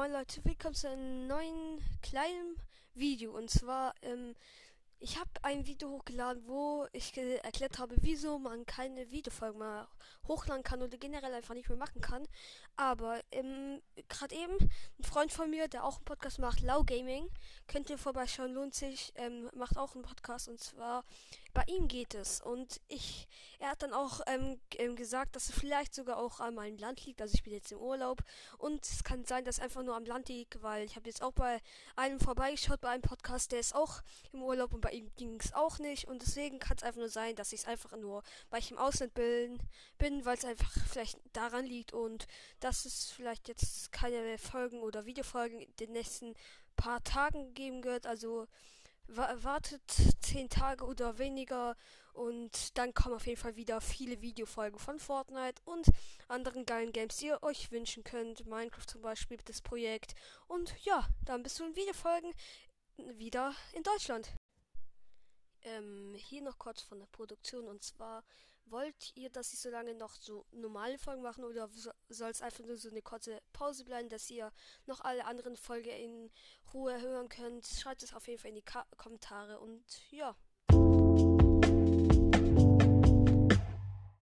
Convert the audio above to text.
Moin Leute, willkommen zu einem neuen kleinen Video. Und zwar, ähm, ich habe ein Video hochgeladen, wo ich erklärt habe, wieso man keine Videofolgen mehr hochladen kann oder generell einfach nicht mehr machen kann. Aber ähm, gerade eben ein Freund von mir, der auch einen Podcast macht, Lau Gaming, könnt ihr vorbeischauen, lohnt sich, ähm, macht auch einen Podcast und zwar bei ihm geht es. Und ich, er hat dann auch ähm, ähm, gesagt, dass es vielleicht sogar auch an meinem Land liegt. Also ich bin jetzt im Urlaub und es kann sein, dass es einfach nur am Land liegt, weil ich habe jetzt auch bei einem vorbeigeschaut bei einem Podcast, der ist auch im Urlaub und bei ihm ging es auch nicht. Und deswegen kann es einfach nur sein, dass ich es einfach nur, weil ich im Ausland bin, bin weil es einfach vielleicht daran liegt und dass es vielleicht jetzt keine Folgen oder Videofolgen in den nächsten paar Tagen geben wird. Also wartet zehn Tage oder weniger und dann kommen auf jeden Fall wieder viele Videofolgen von Fortnite und anderen geilen Games, die ihr euch wünschen könnt. Minecraft zum Beispiel, das Projekt. Und ja, dann bist du in Videofolgen wieder in Deutschland. Ähm, hier noch kurz von der Produktion und zwar wollt ihr, dass ich so lange noch so normale Folgen machen oder soll es einfach nur so eine kurze Pause bleiben, dass ihr noch alle anderen Folgen in Ruhe hören könnt? Schreibt es auf jeden Fall in die Ka Kommentare und ja.